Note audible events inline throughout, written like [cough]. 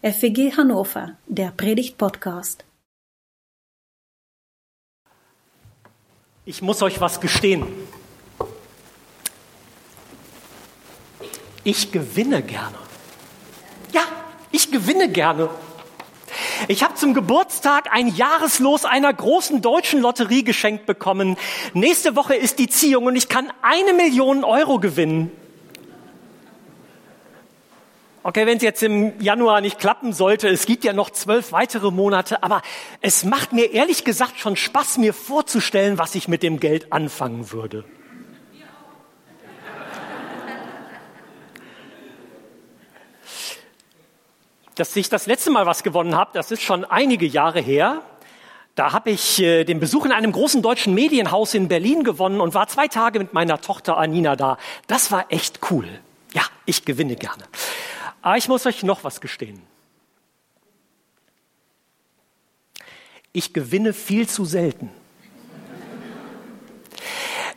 FEG Hannover, der Predigt-Podcast. Ich muss euch was gestehen. Ich gewinne gerne. Ja, ich gewinne gerne. Ich habe zum Geburtstag ein Jahreslos einer großen deutschen Lotterie geschenkt bekommen. Nächste Woche ist die Ziehung und ich kann eine Million Euro gewinnen. Okay, wenn es jetzt im Januar nicht klappen sollte, es gibt ja noch zwölf weitere Monate, aber es macht mir ehrlich gesagt schon Spaß, mir vorzustellen, was ich mit dem Geld anfangen würde. Dass ich das letzte Mal was gewonnen habe, das ist schon einige Jahre her. Da habe ich äh, den Besuch in einem großen deutschen Medienhaus in Berlin gewonnen und war zwei Tage mit meiner Tochter Anina da. Das war echt cool. Ja, ich gewinne gerne. Aber ich muss euch noch was gestehen. Ich gewinne viel zu selten.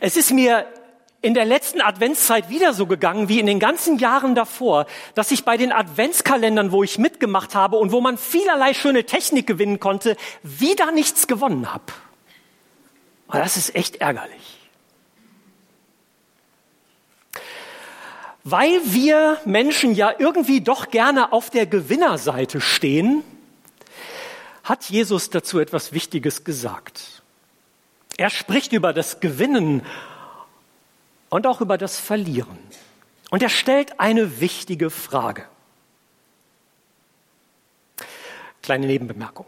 Es ist mir in der letzten Adventszeit wieder so gegangen wie in den ganzen Jahren davor, dass ich bei den Adventskalendern, wo ich mitgemacht habe und wo man vielerlei schöne Technik gewinnen konnte, wieder nichts gewonnen habe. das ist echt ärgerlich. Weil wir Menschen ja irgendwie doch gerne auf der Gewinnerseite stehen, hat Jesus dazu etwas Wichtiges gesagt. Er spricht über das Gewinnen und auch über das Verlieren. Und er stellt eine wichtige Frage. Kleine Nebenbemerkung.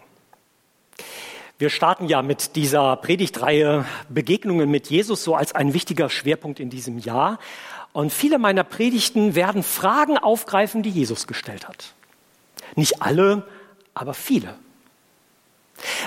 Wir starten ja mit dieser Predigtreihe Begegnungen mit Jesus so als ein wichtiger Schwerpunkt in diesem Jahr. Und viele meiner Predigten werden Fragen aufgreifen, die Jesus gestellt hat. Nicht alle, aber viele.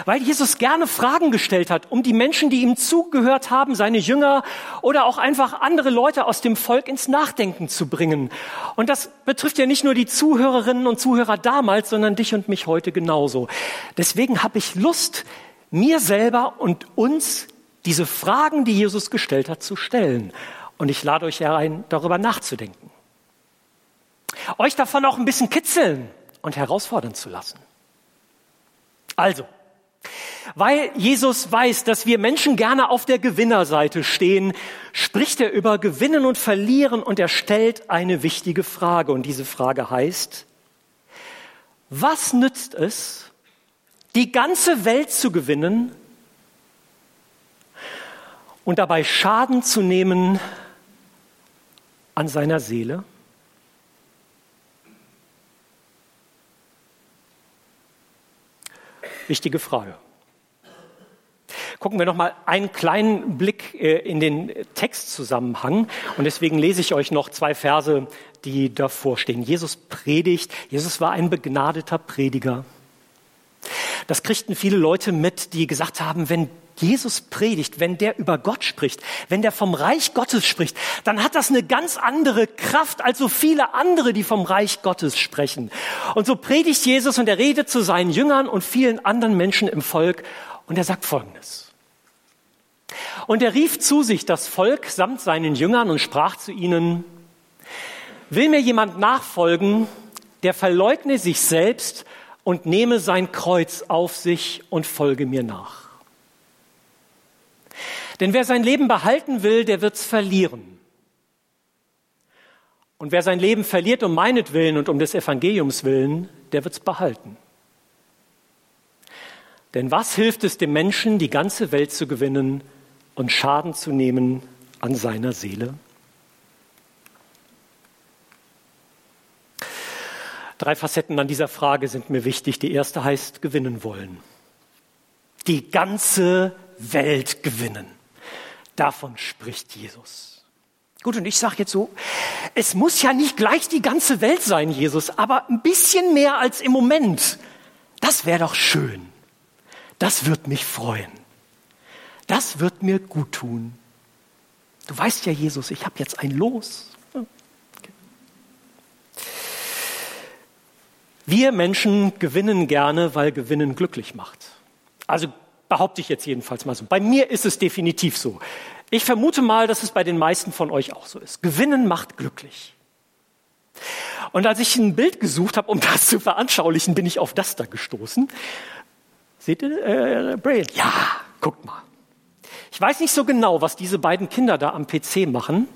Weil Jesus gerne Fragen gestellt hat, um die Menschen, die ihm zugehört haben, seine Jünger oder auch einfach andere Leute aus dem Volk ins Nachdenken zu bringen. Und das betrifft ja nicht nur die Zuhörerinnen und Zuhörer damals, sondern dich und mich heute genauso. Deswegen habe ich Lust, mir selber und uns diese Fragen, die Jesus gestellt hat, zu stellen. Und ich lade euch herein, darüber nachzudenken. Euch davon auch ein bisschen kitzeln und herausfordern zu lassen. Also, weil Jesus weiß, dass wir Menschen gerne auf der Gewinnerseite stehen, spricht er über Gewinnen und Verlieren und er stellt eine wichtige Frage. Und diese Frage heißt, was nützt es, die ganze Welt zu gewinnen und dabei Schaden zu nehmen an seiner Seele? Wichtige Frage. Gucken wir noch mal einen kleinen Blick äh, in den Textzusammenhang und deswegen lese ich euch noch zwei Verse, die davor stehen. Jesus predigt. Jesus war ein begnadeter Prediger. Das kriegten viele Leute mit, die gesagt haben, wenn Jesus predigt, wenn der über Gott spricht, wenn der vom Reich Gottes spricht, dann hat das eine ganz andere Kraft als so viele andere, die vom Reich Gottes sprechen. Und so predigt Jesus und er redet zu seinen Jüngern und vielen anderen Menschen im Volk und er sagt Folgendes. Und er rief zu sich das Volk samt seinen Jüngern und sprach zu ihnen, will mir jemand nachfolgen, der verleugne sich selbst und nehme sein Kreuz auf sich und folge mir nach. Denn wer sein Leben behalten will, der wird's verlieren. Und wer sein Leben verliert um meinetwillen und um des Evangeliums willen, der wird's behalten. Denn was hilft es dem Menschen, die ganze Welt zu gewinnen und Schaden zu nehmen an seiner Seele? Drei Facetten an dieser Frage sind mir wichtig. Die erste heißt gewinnen wollen. Die ganze Welt gewinnen. Davon spricht Jesus. Gut, und ich sage jetzt so, es muss ja nicht gleich die ganze Welt sein, Jesus, aber ein bisschen mehr als im Moment. Das wäre doch schön. Das wird mich freuen. Das wird mir gut tun. Du weißt ja, Jesus, ich habe jetzt ein Los. Wir Menschen gewinnen gerne, weil Gewinnen glücklich macht. Also Behaupte ich jetzt jedenfalls mal so. Bei mir ist es definitiv so. Ich vermute mal, dass es bei den meisten von euch auch so ist. Gewinnen macht glücklich. Und als ich ein Bild gesucht habe, um [laughs] das zu veranschaulichen, bin ich auf das da gestoßen. Seht ihr, äh, Braille? Ja, guckt mal. Ich weiß nicht so genau, was diese beiden Kinder da am PC machen,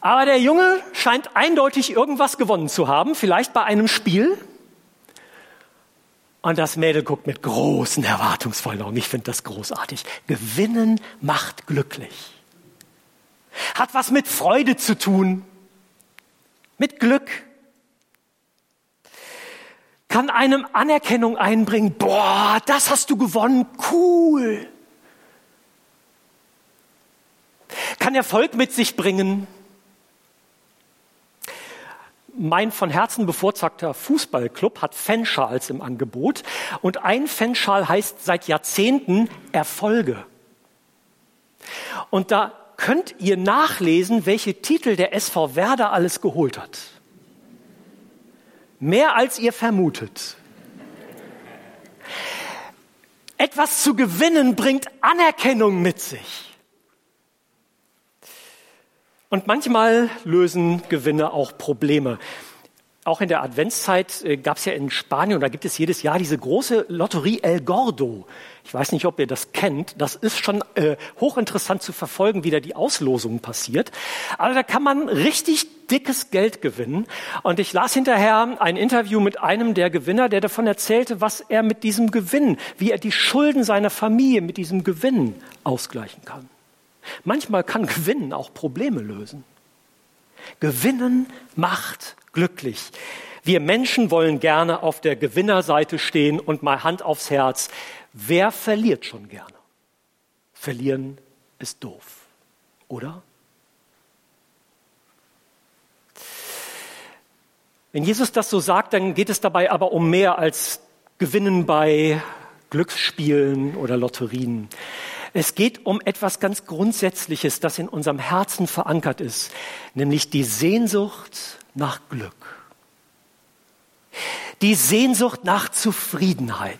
aber der Junge scheint eindeutig irgendwas gewonnen zu haben, vielleicht bei einem Spiel. Und das Mädel guckt mit großen erwartungsvollen Augen. Ich finde das großartig. Gewinnen macht glücklich. Hat was mit Freude zu tun, mit Glück. Kann einem Anerkennung einbringen. Boah, das hast du gewonnen. Cool. Kann Erfolg mit sich bringen mein von Herzen bevorzugter Fußballclub hat Fanschals im Angebot und ein Fanschal heißt seit Jahrzehnten Erfolge. Und da könnt ihr nachlesen, welche Titel der SV Werder alles geholt hat. Mehr als ihr vermutet. Etwas zu gewinnen bringt Anerkennung mit sich. Und manchmal lösen Gewinne auch Probleme. Auch in der Adventszeit äh, gab es ja in Spanien, da gibt es jedes Jahr diese große Lotterie El Gordo. Ich weiß nicht, ob ihr das kennt. Das ist schon äh, hochinteressant zu verfolgen, wie da die Auslosung passiert. Aber da kann man richtig dickes Geld gewinnen. Und ich las hinterher ein Interview mit einem der Gewinner, der davon erzählte, was er mit diesem Gewinn, wie er die Schulden seiner Familie mit diesem Gewinn ausgleichen kann. Manchmal kann Gewinnen auch Probleme lösen. Gewinnen macht glücklich. Wir Menschen wollen gerne auf der Gewinnerseite stehen und mal Hand aufs Herz. Wer verliert schon gerne? Verlieren ist doof, oder? Wenn Jesus das so sagt, dann geht es dabei aber um mehr als Gewinnen bei Glücksspielen oder Lotterien. Es geht um etwas ganz Grundsätzliches, das in unserem Herzen verankert ist, nämlich die Sehnsucht nach Glück. Die Sehnsucht nach Zufriedenheit.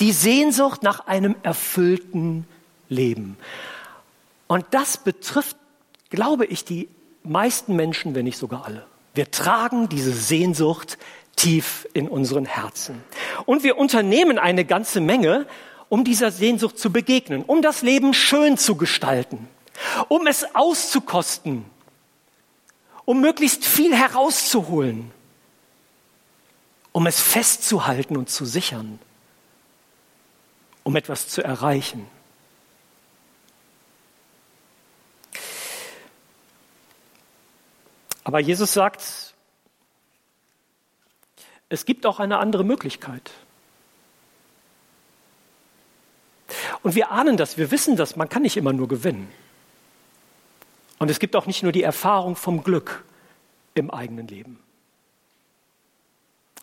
Die Sehnsucht nach einem erfüllten Leben. Und das betrifft, glaube ich, die meisten Menschen, wenn nicht sogar alle. Wir tragen diese Sehnsucht tief in unseren Herzen. Und wir unternehmen eine ganze Menge, um dieser Sehnsucht zu begegnen, um das Leben schön zu gestalten, um es auszukosten, um möglichst viel herauszuholen, um es festzuhalten und zu sichern, um etwas zu erreichen. Aber Jesus sagt, es gibt auch eine andere Möglichkeit. Und wir ahnen das, wir wissen das, man kann nicht immer nur gewinnen. Und es gibt auch nicht nur die Erfahrung vom Glück im eigenen Leben.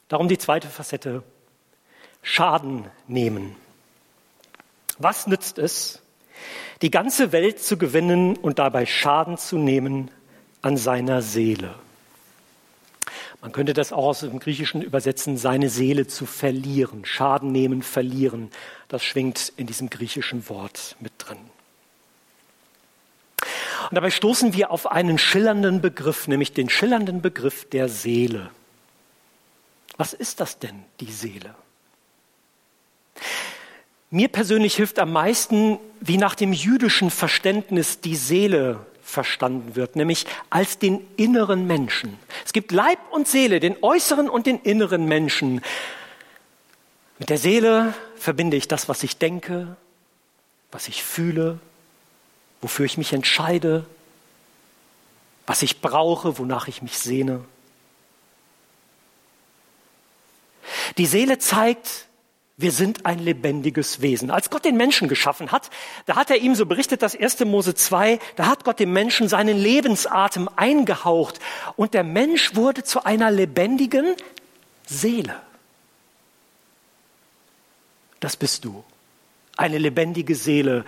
Darum die zweite Facette, Schaden nehmen. Was nützt es, die ganze Welt zu gewinnen und dabei Schaden zu nehmen an seiner Seele? Man könnte das auch aus dem Griechischen übersetzen, seine Seele zu verlieren, Schaden nehmen, verlieren. Das schwingt in diesem griechischen Wort mit drin. Und dabei stoßen wir auf einen schillernden Begriff, nämlich den schillernden Begriff der Seele. Was ist das denn, die Seele? Mir persönlich hilft am meisten, wie nach dem jüdischen Verständnis die Seele verstanden wird, nämlich als den inneren Menschen. Es gibt Leib und Seele, den äußeren und den inneren Menschen. Mit der Seele verbinde ich das, was ich denke, was ich fühle, wofür ich mich entscheide, was ich brauche, wonach ich mich sehne. Die Seele zeigt, wir sind ein lebendiges Wesen. Als Gott den Menschen geschaffen hat, da hat er ihm, so berichtet das 1. Mose 2, da hat Gott dem Menschen seinen Lebensatem eingehaucht und der Mensch wurde zu einer lebendigen Seele. Das bist du. Eine lebendige Seele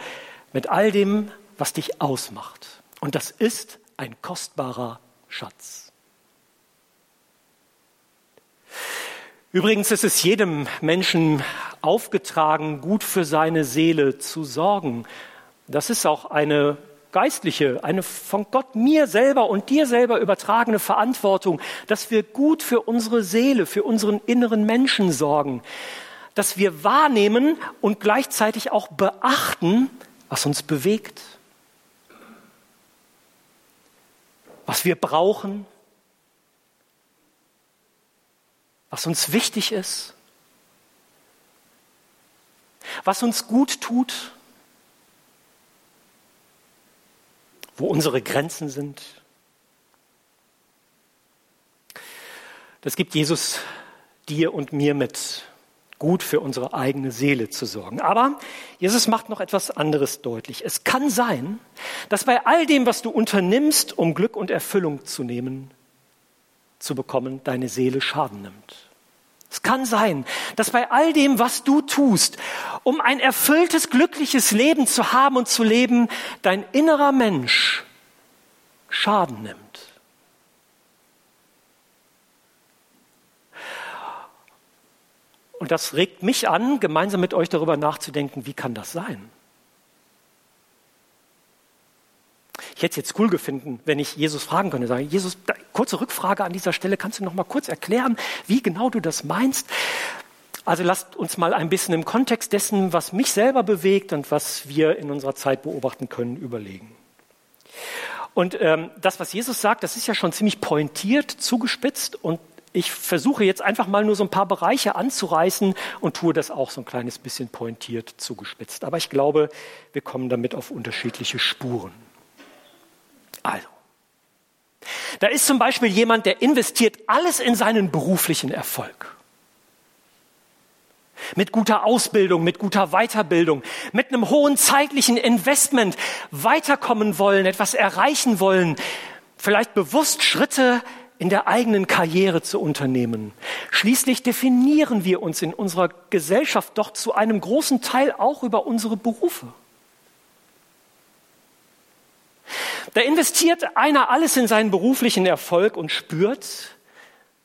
mit all dem, was dich ausmacht. Und das ist ein kostbarer Schatz. Übrigens ist es jedem Menschen aufgetragen, gut für seine Seele zu sorgen. Das ist auch eine geistliche, eine von Gott mir selber und dir selber übertragene Verantwortung, dass wir gut für unsere Seele, für unseren inneren Menschen sorgen, dass wir wahrnehmen und gleichzeitig auch beachten, was uns bewegt, was wir brauchen, was uns wichtig ist, was uns gut tut wo unsere Grenzen sind. Das gibt Jesus dir und mir mit, gut für unsere eigene Seele zu sorgen. Aber Jesus macht noch etwas anderes deutlich. Es kann sein, dass bei all dem, was du unternimmst, um Glück und Erfüllung zu nehmen, zu bekommen, deine Seele Schaden nimmt. Es kann sein, dass bei all dem, was du tust, um ein erfülltes, glückliches Leben zu haben und zu leben, dein innerer Mensch Schaden nimmt. Und das regt mich an, gemeinsam mit euch darüber nachzudenken, wie kann das sein? Ich hätte es jetzt cool gefunden, wenn ich Jesus fragen könnte. Sagen, Jesus, kurze Rückfrage an dieser Stelle. Kannst du noch mal kurz erklären, wie genau du das meinst? Also lasst uns mal ein bisschen im Kontext dessen, was mich selber bewegt und was wir in unserer Zeit beobachten können, überlegen. Und ähm, das, was Jesus sagt, das ist ja schon ziemlich pointiert, zugespitzt. Und ich versuche jetzt einfach mal nur so ein paar Bereiche anzureißen und tue das auch so ein kleines bisschen pointiert, zugespitzt. Aber ich glaube, wir kommen damit auf unterschiedliche Spuren. Also, da ist zum Beispiel jemand, der investiert alles in seinen beruflichen Erfolg. Mit guter Ausbildung, mit guter Weiterbildung, mit einem hohen zeitlichen Investment weiterkommen wollen, etwas erreichen wollen, vielleicht bewusst Schritte in der eigenen Karriere zu unternehmen. Schließlich definieren wir uns in unserer Gesellschaft doch zu einem großen Teil auch über unsere Berufe. Da investiert einer alles in seinen beruflichen Erfolg und spürt,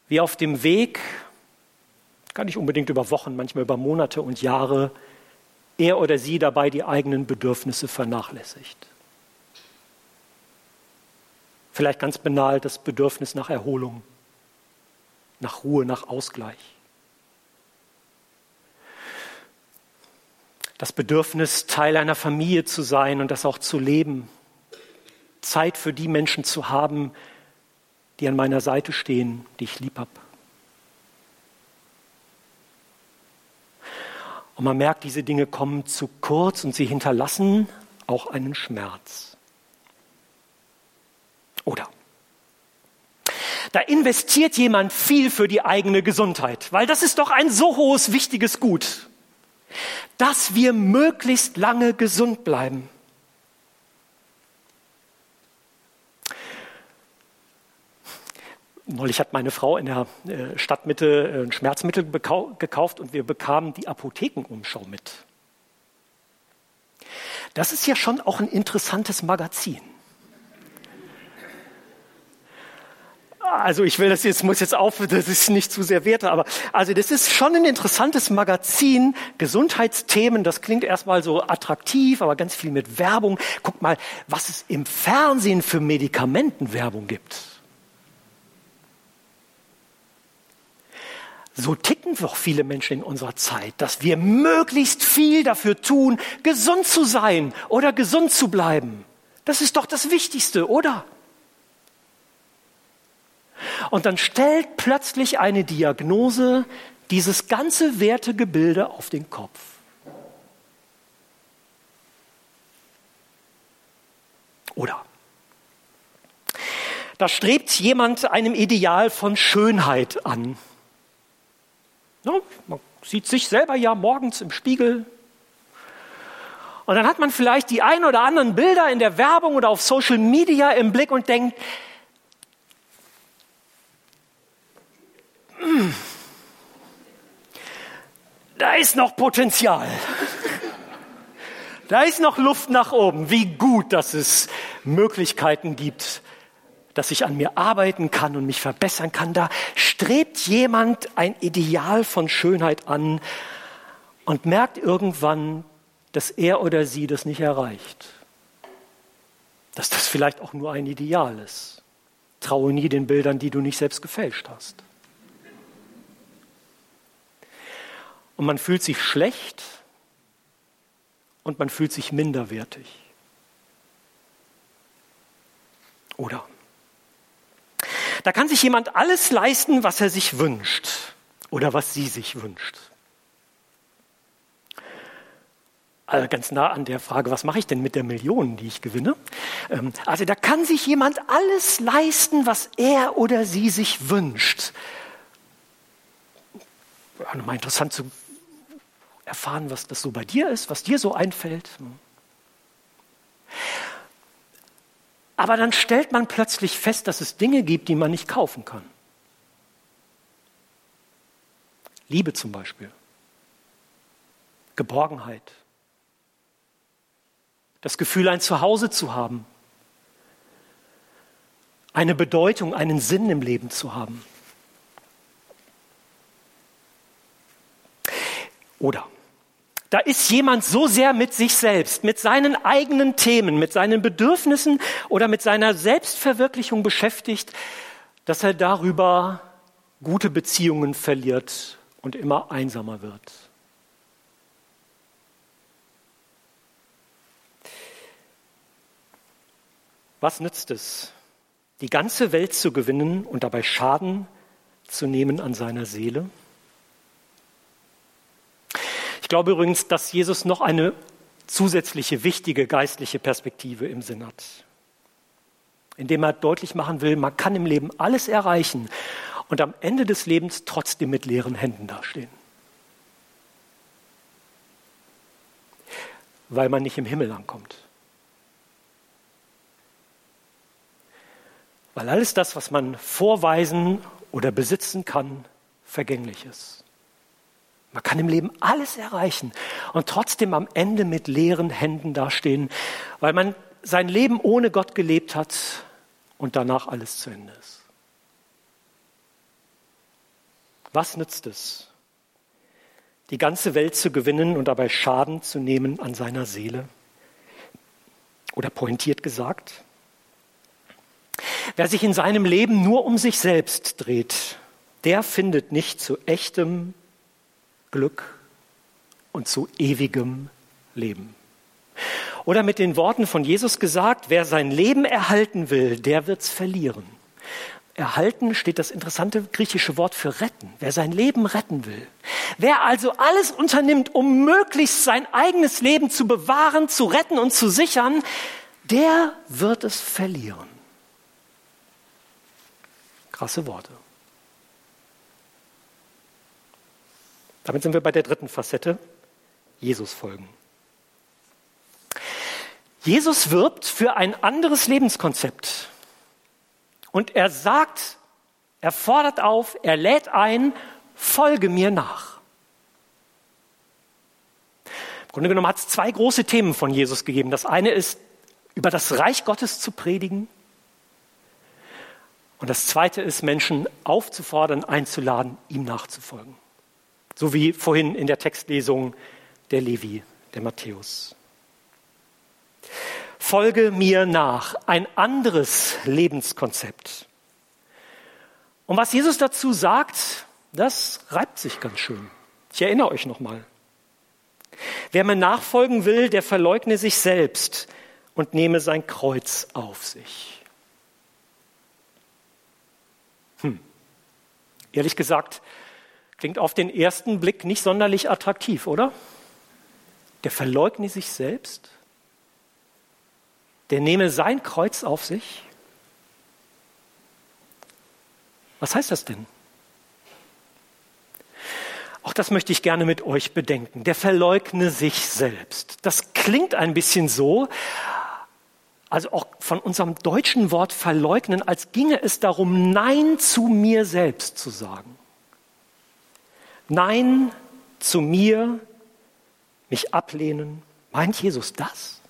wie auf dem Weg, gar nicht unbedingt über Wochen, manchmal über Monate und Jahre, er oder sie dabei die eigenen Bedürfnisse vernachlässigt. Vielleicht ganz banal das Bedürfnis nach Erholung, nach Ruhe, nach Ausgleich. Das Bedürfnis, Teil einer Familie zu sein und das auch zu leben, Zeit für die Menschen zu haben, die an meiner Seite stehen, die ich lieb habe. Und man merkt, diese Dinge kommen zu kurz und sie hinterlassen auch einen Schmerz. Oder da investiert jemand viel für die eigene Gesundheit, weil das ist doch ein so hohes, wichtiges Gut, dass wir möglichst lange gesund bleiben. Neulich hat meine Frau in der äh, Stadtmitte äh, ein Schmerzmittel gekauft und wir bekamen die Apothekenumschau mit. Das ist ja schon auch ein interessantes Magazin. Also ich will das jetzt, muss jetzt auf, das ist nicht zu sehr werte, aber also das ist schon ein interessantes Magazin, Gesundheitsthemen, das klingt erstmal so attraktiv, aber ganz viel mit Werbung. Guck mal, was es im Fernsehen für Medikamentenwerbung gibt. So ticken doch viele Menschen in unserer Zeit, dass wir möglichst viel dafür tun, gesund zu sein oder gesund zu bleiben. Das ist doch das Wichtigste, oder? Und dann stellt plötzlich eine Diagnose dieses ganze Wertegebilde auf den Kopf. Oder? Da strebt jemand einem Ideal von Schönheit an. No, man sieht sich selber ja morgens im Spiegel. Und dann hat man vielleicht die ein oder anderen Bilder in der Werbung oder auf Social Media im Blick und denkt, hm, da ist noch Potenzial. Da ist noch Luft nach oben. Wie gut, dass es Möglichkeiten gibt, dass ich an mir arbeiten kann und mich verbessern kann. Da strebt jemand ein Ideal von Schönheit an und merkt irgendwann, dass er oder sie das nicht erreicht. dass das vielleicht auch nur ein Ideal ist. Traue nie den Bildern, die du nicht selbst gefälscht hast. Und man fühlt sich schlecht und man fühlt sich minderwertig. Oder? Da kann sich jemand alles leisten, was er sich wünscht oder was sie sich wünscht. Also ganz nah an der Frage, was mache ich denn mit der Million, die ich gewinne? Ähm, also da kann sich jemand alles leisten, was er oder sie sich wünscht. Ja, nochmal interessant zu erfahren, was das so bei dir ist, was dir so einfällt. Aber dann stellt man plötzlich fest, dass es Dinge gibt, die man nicht kaufen kann. Liebe zum Beispiel, Geborgenheit, das Gefühl, ein Zuhause zu haben, eine Bedeutung, einen Sinn im Leben zu haben. Oder da ist jemand so sehr mit sich selbst, mit seinen eigenen Themen, mit seinen Bedürfnissen oder mit seiner Selbstverwirklichung beschäftigt, dass er darüber gute Beziehungen verliert und immer einsamer wird. Was nützt es, die ganze Welt zu gewinnen und dabei Schaden zu nehmen an seiner Seele? Ich glaube übrigens, dass Jesus noch eine zusätzliche wichtige geistliche Perspektive im Sinn hat, indem er deutlich machen will, man kann im Leben alles erreichen und am Ende des Lebens trotzdem mit leeren Händen dastehen. Weil man nicht im Himmel ankommt. Weil alles das, was man vorweisen oder besitzen kann, vergänglich ist. Man kann im Leben alles erreichen und trotzdem am Ende mit leeren Händen dastehen, weil man sein Leben ohne Gott gelebt hat und danach alles zu Ende ist. Was nützt es, die ganze Welt zu gewinnen und dabei Schaden zu nehmen an seiner Seele? Oder pointiert gesagt, wer sich in seinem Leben nur um sich selbst dreht, der findet nicht zu echtem Glück und zu ewigem Leben. Oder mit den Worten von Jesus gesagt, wer sein Leben erhalten will, der wird's verlieren. Erhalten steht das interessante griechische Wort für retten. Wer sein Leben retten will. Wer also alles unternimmt, um möglichst sein eigenes Leben zu bewahren, zu retten und zu sichern, der wird es verlieren. Krasse Worte. Damit sind wir bei der dritten Facette, Jesus folgen. Jesus wirbt für ein anderes Lebenskonzept. Und er sagt, er fordert auf, er lädt ein, folge mir nach. Im Grunde genommen hat es zwei große Themen von Jesus gegeben. Das eine ist, über das Reich Gottes zu predigen. Und das zweite ist, Menschen aufzufordern, einzuladen, ihm nachzufolgen. So wie vorhin in der Textlesung der Levi, der Matthäus. Folge mir nach, ein anderes Lebenskonzept. Und was Jesus dazu sagt, das reibt sich ganz schön. Ich erinnere euch nochmal. Wer mir nachfolgen will, der verleugne sich selbst und nehme sein Kreuz auf sich. Hm. Ehrlich gesagt, klingt auf den ersten Blick nicht sonderlich attraktiv, oder? Der verleugne sich selbst der nehme sein Kreuz auf sich. Was heißt das denn? Auch das möchte ich gerne mit euch bedenken. Der verleugne sich selbst. Das klingt ein bisschen so, also auch von unserem deutschen Wort verleugnen, als ginge es darum, Nein zu mir selbst zu sagen. Nein zu mir, mich ablehnen. Meint Jesus das?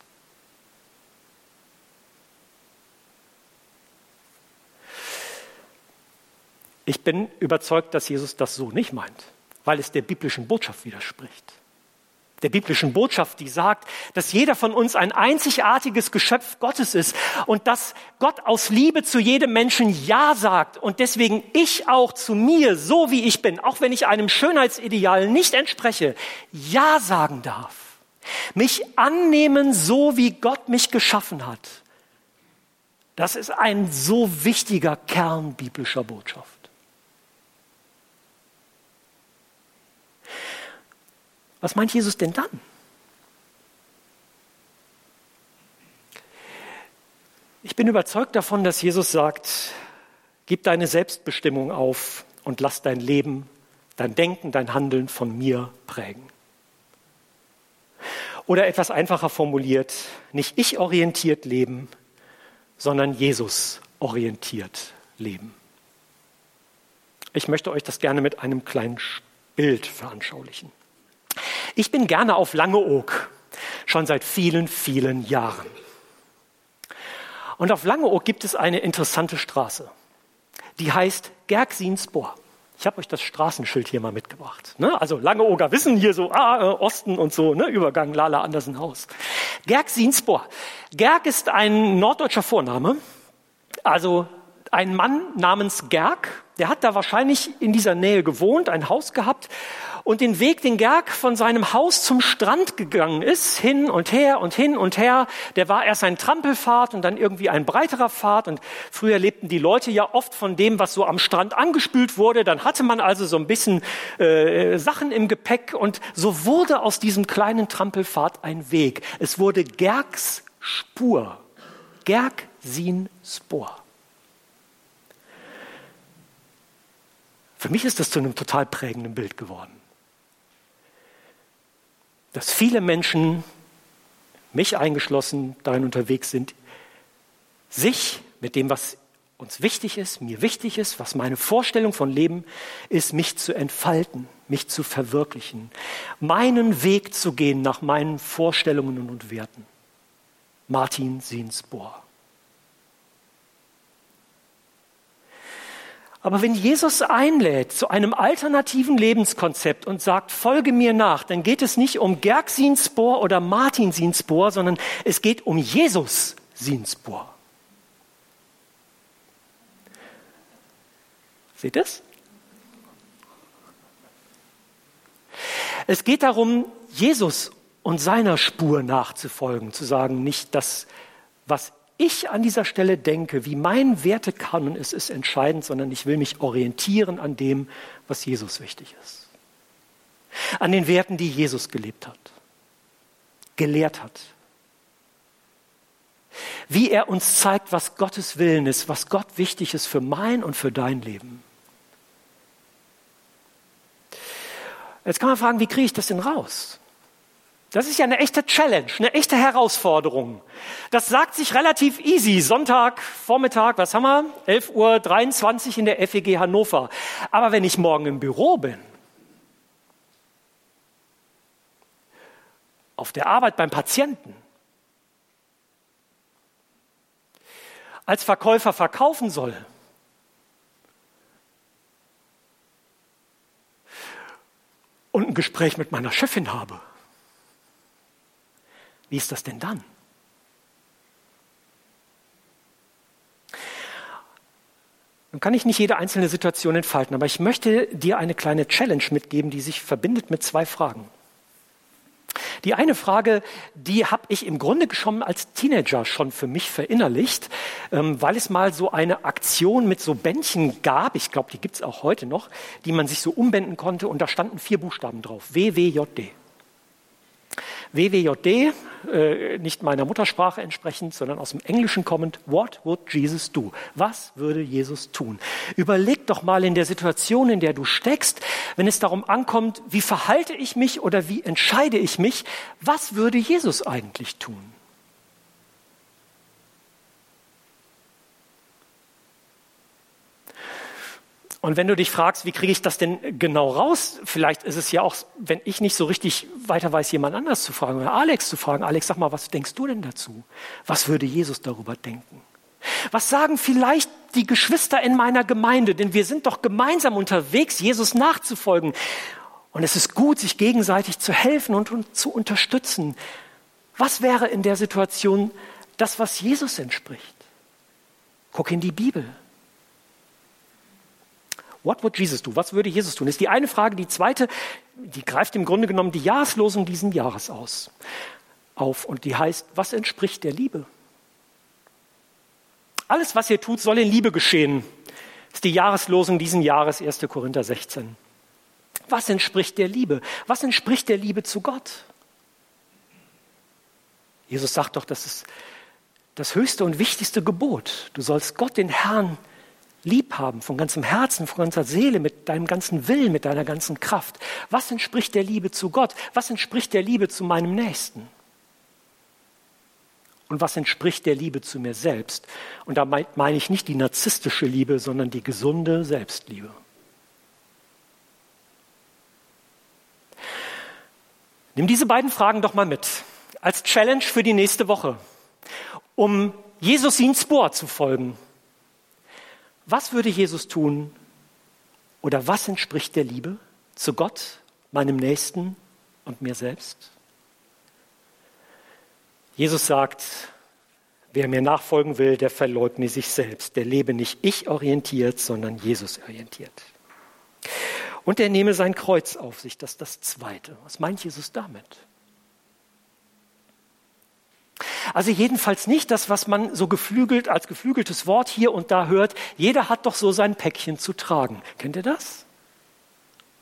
Ich bin überzeugt, dass Jesus das so nicht meint, weil es der biblischen Botschaft widerspricht. Der biblischen Botschaft, die sagt, dass jeder von uns ein einzigartiges Geschöpf Gottes ist und dass Gott aus Liebe zu jedem Menschen Ja sagt und deswegen ich auch zu mir, so wie ich bin, auch wenn ich einem Schönheitsideal nicht entspreche, Ja sagen darf. Mich annehmen, so wie Gott mich geschaffen hat. Das ist ein so wichtiger Kern biblischer Botschaft. Was meint Jesus denn dann? Ich bin überzeugt davon, dass Jesus sagt, gib deine Selbstbestimmung auf und lass dein Leben, dein Denken, dein Handeln von mir prägen. Oder etwas einfacher formuliert, nicht ich orientiert leben, sondern Jesus orientiert leben. Ich möchte euch das gerne mit einem kleinen Bild veranschaulichen. Ich bin gerne auf Langeoog, schon seit vielen, vielen Jahren. Und auf Langeoog gibt es eine interessante Straße, die heißt Gergsinsbohr. Ich habe euch das Straßenschild hier mal mitgebracht. Ne? Also Langeoger wissen hier so, ah, äh, Osten und so, ne? Übergang Lala Andersenhaus. Gergsinsbohr. Gerg ist ein norddeutscher Vorname, also ein Mann namens Gerg, der hat da wahrscheinlich in dieser Nähe gewohnt, ein Haus gehabt und den Weg, den Gerg von seinem Haus zum Strand gegangen ist, hin und her und hin und her, der war erst ein Trampelpfad und dann irgendwie ein breiterer Pfad und früher lebten die Leute ja oft von dem, was so am Strand angespült wurde, dann hatte man also so ein bisschen äh, Sachen im Gepäck und so wurde aus diesem kleinen Trampelpfad ein Weg. Es wurde Gergs Spur, Gerg sin Spor. Für mich ist das zu einem total prägenden Bild geworden. Dass viele Menschen, mich eingeschlossen, darin unterwegs sind, sich mit dem, was uns wichtig ist, mir wichtig ist, was meine Vorstellung von Leben ist, mich zu entfalten, mich zu verwirklichen, meinen Weg zu gehen nach meinen Vorstellungen und Werten. Martin Sinsbohr. Aber wenn Jesus einlädt zu einem alternativen Lebenskonzept und sagt, folge mir nach, dann geht es nicht um Gerg Sinsbohr oder Martin Sinsbohr, sondern es geht um Jesus Sinsbohr. Seht es? Es geht darum, Jesus und seiner Spur nachzufolgen, zu sagen, nicht das, was ich an dieser Stelle denke, wie mein Wertekanon ist, ist entscheidend, sondern ich will mich orientieren an dem, was Jesus wichtig ist. An den Werten, die Jesus gelebt hat, gelehrt hat. Wie er uns zeigt, was Gottes Willen ist, was Gott wichtig ist für mein und für dein Leben. Jetzt kann man fragen, wie kriege ich das denn raus? Das ist ja eine echte Challenge, eine echte Herausforderung. Das sagt sich relativ easy. Sonntag, Vormittag, was haben wir? 11.23 Uhr in der FEG Hannover. Aber wenn ich morgen im Büro bin, auf der Arbeit beim Patienten, als Verkäufer verkaufen soll, und ein Gespräch mit meiner Chefin habe, wie ist das denn dann? Nun kann ich nicht jede einzelne Situation entfalten, aber ich möchte dir eine kleine Challenge mitgeben, die sich verbindet mit zwei Fragen. Die eine Frage, die habe ich im Grunde schon als Teenager schon für mich verinnerlicht, ähm, weil es mal so eine Aktion mit so Bändchen gab, ich glaube, die gibt es auch heute noch, die man sich so umbänden konnte und da standen vier Buchstaben drauf, WWJD. WWJD, äh, nicht meiner Muttersprache entsprechend, sondern aus dem Englischen kommend, What would Jesus do? Was würde Jesus tun? Überleg doch mal in der Situation, in der du steckst, wenn es darum ankommt, wie verhalte ich mich oder wie entscheide ich mich, was würde Jesus eigentlich tun? Und wenn du dich fragst, wie kriege ich das denn genau raus? Vielleicht ist es ja auch, wenn ich nicht so richtig weiter weiß, jemand anders zu fragen oder Alex zu fragen. Alex, sag mal, was denkst du denn dazu? Was würde Jesus darüber denken? Was sagen vielleicht die Geschwister in meiner Gemeinde? Denn wir sind doch gemeinsam unterwegs, Jesus nachzufolgen. Und es ist gut, sich gegenseitig zu helfen und, zu unterstützen. Was wäre in der Situation das, was Jesus entspricht? Guck in die Bibel. What would Jesus do? Was würde Jesus tun? Das ist die eine Frage. Die zweite, die greift im Grunde genommen die Jahreslosung diesen Jahres aus, auf. Und die heißt, was entspricht der Liebe? Alles, was ihr tut, soll in Liebe geschehen. Das ist die Jahreslosung diesen Jahres, 1. Korinther 16. Was entspricht der Liebe? Was entspricht der Liebe zu Gott? Jesus sagt doch, das ist das höchste und wichtigste Gebot. Du sollst Gott, den Herrn, lieb haben, von ganzem Herzen, von ganzer Seele, mit deinem ganzen Willen, mit deiner ganzen Kraft. Was entspricht der Liebe zu Gott? Was entspricht der Liebe zu meinem Nächsten? Und was entspricht der Liebe zu mir selbst? Und da meine ich nicht die narzisstische Liebe, sondern die gesunde Selbstliebe. Nimm diese beiden Fragen doch mal mit als Challenge für die nächste Woche, um Jesus in Spor zu folgen. Was würde Jesus tun oder was entspricht der Liebe zu Gott, meinem Nächsten und mir selbst? Jesus sagt, wer mir nachfolgen will, der verleugne sich selbst, der lebe nicht ich orientiert, sondern Jesus orientiert. Und er nehme sein Kreuz auf sich. Das ist das Zweite. Was meint Jesus damit? Also jedenfalls nicht das, was man so geflügelt als geflügeltes Wort hier und da hört. Jeder hat doch so sein Päckchen zu tragen. Kennt ihr das?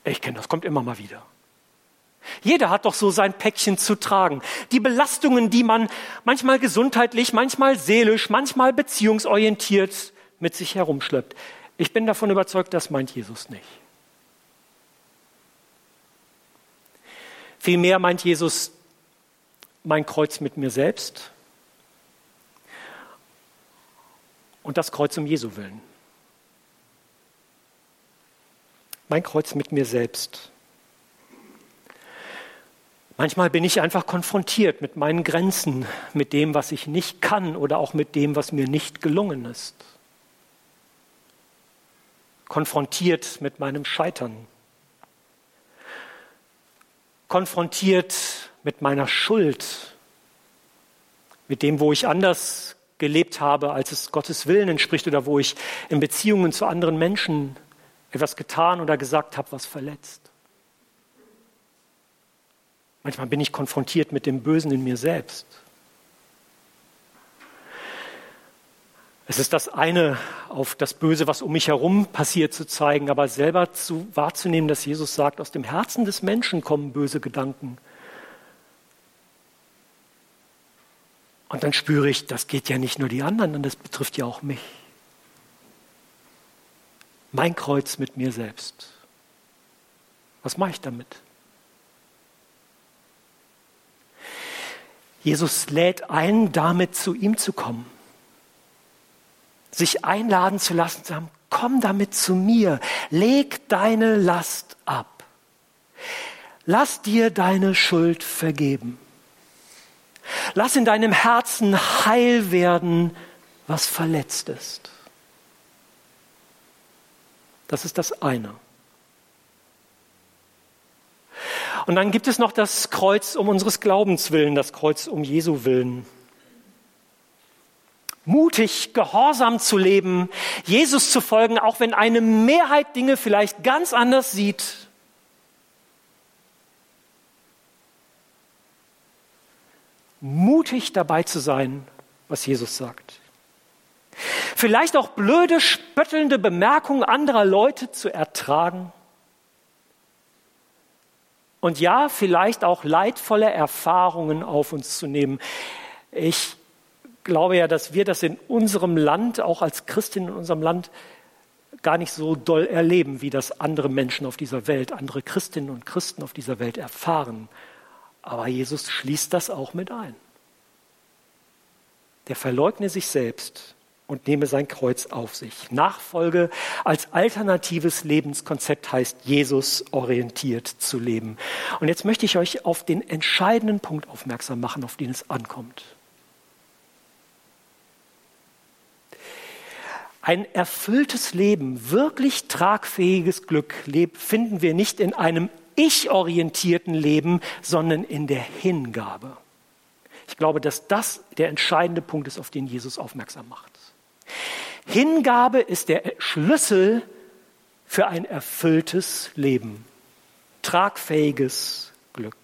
Ich kenne das, kommt immer mal wieder. Jeder hat doch so sein Päckchen zu tragen. Die Belastungen, die man manchmal gesundheitlich, manchmal seelisch, manchmal beziehungsorientiert mit sich herumschleppt. Ich bin davon überzeugt, das meint Jesus nicht. Vielmehr meint Jesus mein Kreuz mit mir selbst und das Kreuz um Jesu willen. Mein Kreuz mit mir selbst. Manchmal bin ich einfach konfrontiert mit meinen Grenzen, mit dem, was ich nicht kann oder auch mit dem, was mir nicht gelungen ist. Konfrontiert mit meinem Scheitern konfrontiert mit meiner Schuld, mit dem, wo ich anders gelebt habe, als es Gottes Willen entspricht oder wo ich in Beziehungen zu anderen Menschen etwas getan oder gesagt habe, was verletzt. Manchmal bin ich konfrontiert mit dem Bösen in mir selbst. Es ist das eine, auf das Böse, was um mich herum passiert, zu zeigen, aber selber zu, wahrzunehmen, dass Jesus sagt, aus dem Herzen des Menschen kommen böse Gedanken. Und dann spüre ich, das geht ja nicht nur die anderen, sondern das betrifft ja auch mich. Mein Kreuz mit mir selbst. Was mache ich damit? Jesus lädt ein, damit zu ihm zu kommen sich einladen zu lassen, zu sagen, komm damit zu mir, leg deine Last ab. Lass dir deine Schuld vergeben. Lass in deinem Herzen heil werden, was verletzt ist. Das ist das eine. Und dann gibt es noch das Kreuz um unseres Glaubens willen, das Kreuz um Jesu willen mutig, gehorsam zu leben, Jesus zu folgen, auch wenn eine Mehrheit Dinge vielleicht ganz anders sieht. Mutig dabei zu sein, was Jesus sagt. Vielleicht auch blöde, spöttelnde Bemerkungen anderer Leute zu ertragen. Und ja, vielleicht auch leidvolle Erfahrungen auf uns zu nehmen. Ich glaube ja, dass wir das in unserem Land, auch als Christinnen in unserem Land, gar nicht so doll erleben, wie das andere Menschen auf dieser Welt, andere Christinnen und Christen auf dieser Welt erfahren. Aber Jesus schließt das auch mit ein. Der verleugne sich selbst und nehme sein Kreuz auf sich. Nachfolge als alternatives Lebenskonzept heißt, Jesus orientiert zu leben. Und jetzt möchte ich euch auf den entscheidenden Punkt aufmerksam machen, auf den es ankommt. Ein erfülltes Leben, wirklich tragfähiges Glück finden wir nicht in einem ich-orientierten Leben, sondern in der Hingabe. Ich glaube, dass das der entscheidende Punkt ist, auf den Jesus aufmerksam macht. Hingabe ist der Schlüssel für ein erfülltes Leben, tragfähiges Glück.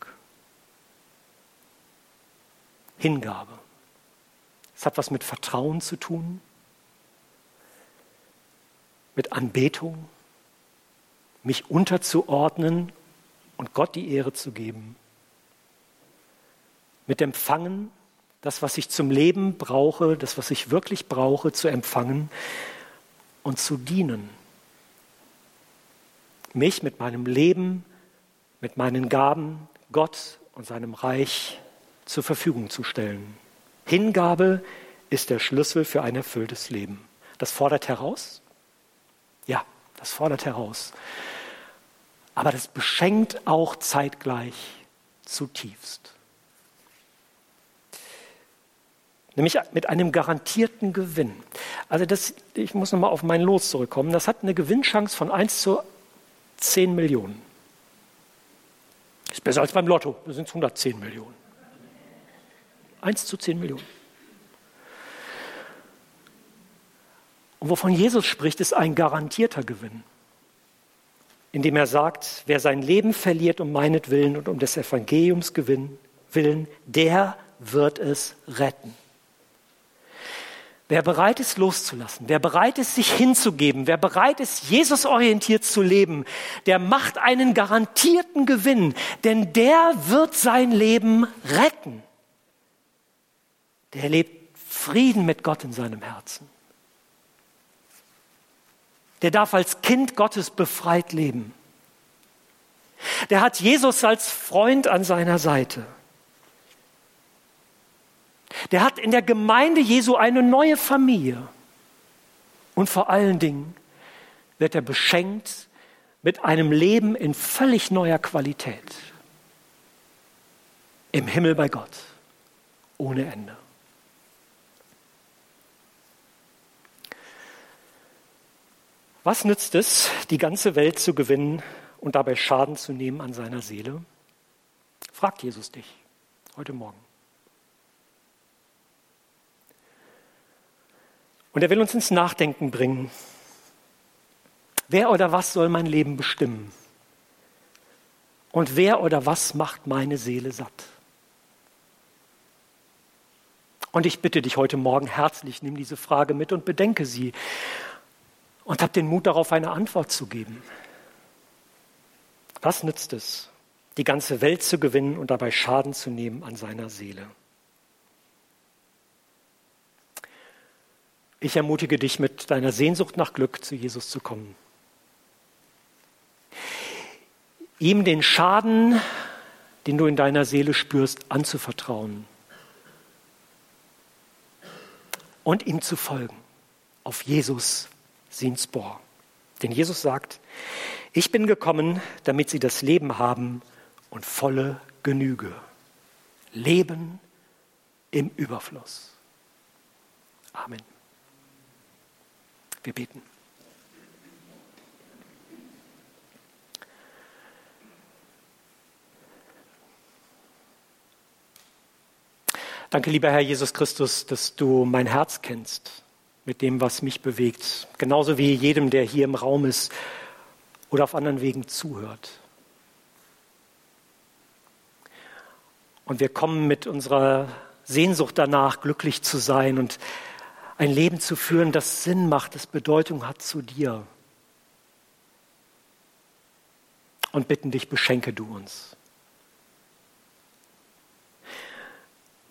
Hingabe. Es hat was mit Vertrauen zu tun, mit Anbetung, mich unterzuordnen und Gott die Ehre zu geben. Mit Empfangen, das, was ich zum Leben brauche, das, was ich wirklich brauche, zu empfangen und zu dienen. Mich mit meinem Leben, mit meinen Gaben, Gott und seinem Reich zur Verfügung zu stellen. Hingabe ist der Schlüssel für ein erfülltes Leben. Das fordert heraus? Ja, das fordert heraus. Aber das beschenkt auch zeitgleich zutiefst. Nämlich mit einem garantierten Gewinn. Also das, ich muss nochmal auf mein Los zurückkommen. Das hat eine Gewinnchance von 1 zu 10 Millionen. Ist besser als beim Lotto, da sind es 110 Millionen. 1 zu 10 Millionen. Und wovon Jesus spricht, ist ein garantierter Gewinn, indem er sagt, wer sein Leben verliert um meinetwillen und um des Evangeliums willen, der wird es retten. Wer bereit ist, loszulassen, wer bereit ist, sich hinzugeben, wer bereit ist, Jesus orientiert zu leben, der macht einen garantierten Gewinn, denn der wird sein Leben retten. Der lebt Frieden mit Gott in seinem Herzen. Der darf als Kind Gottes befreit leben. Der hat Jesus als Freund an seiner Seite. Der hat in der Gemeinde Jesu eine neue Familie. Und vor allen Dingen wird er beschenkt mit einem Leben in völlig neuer Qualität. Im Himmel bei Gott. Ohne Ende. Was nützt es, die ganze Welt zu gewinnen und dabei Schaden zu nehmen an seiner Seele? Fragt Jesus dich heute Morgen. Und er will uns ins Nachdenken bringen. Wer oder was soll mein Leben bestimmen? Und wer oder was macht meine Seele satt? Und ich bitte dich heute Morgen herzlich, nimm diese Frage mit und bedenke sie und hab den Mut darauf, eine Antwort zu geben. Was nützt es, die ganze Welt zu gewinnen und dabei Schaden zu nehmen an seiner Seele? Ich ermutige dich, mit deiner Sehnsucht nach Glück zu Jesus zu kommen. Ihm den Schaden, den du in deiner Seele spürst, anzuvertrauen und ihm zu folgen auf Jesus Sinsbor. Denn Jesus sagt, ich bin gekommen, damit sie das Leben haben und volle Genüge. Leben im Überfluss. Amen. Wir beten. Danke, lieber Herr Jesus Christus, dass du mein Herz kennst mit dem, was mich bewegt. Genauso wie jedem, der hier im Raum ist oder auf anderen Wegen zuhört. Und wir kommen mit unserer Sehnsucht danach, glücklich zu sein und ein Leben zu führen, das Sinn macht, das Bedeutung hat zu dir. Und bitten dich, beschenke du uns.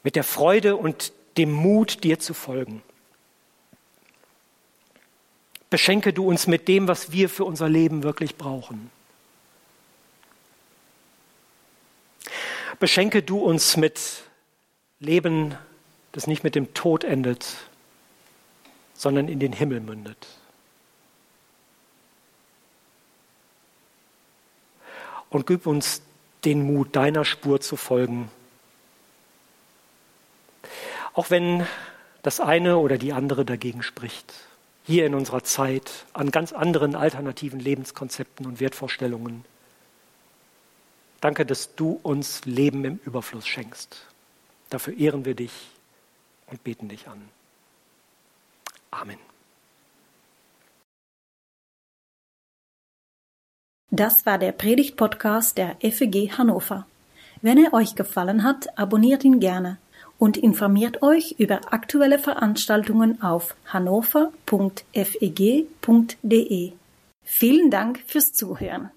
Mit der Freude und dem Mut, dir zu folgen. Beschenke du uns mit dem, was wir für unser Leben wirklich brauchen. Beschenke du uns mit Leben, das nicht mit dem Tod endet, sondern in den Himmel mündet. Und gib uns den Mut, deiner Spur zu folgen. Auch wenn das eine oder die andere dagegen spricht. Hier in unserer Zeit an ganz anderen alternativen Lebenskonzepten und Wertvorstellungen. Danke, dass du uns Leben im Überfluss schenkst. Dafür ehren wir dich und beten dich an. Amen. Das war der Predigt-Podcast der FEG Hannover. Wenn er euch gefallen hat, abonniert ihn gerne und informiert euch über aktuelle Veranstaltungen auf hannover.feg.de. Vielen Dank fürs Zuhören.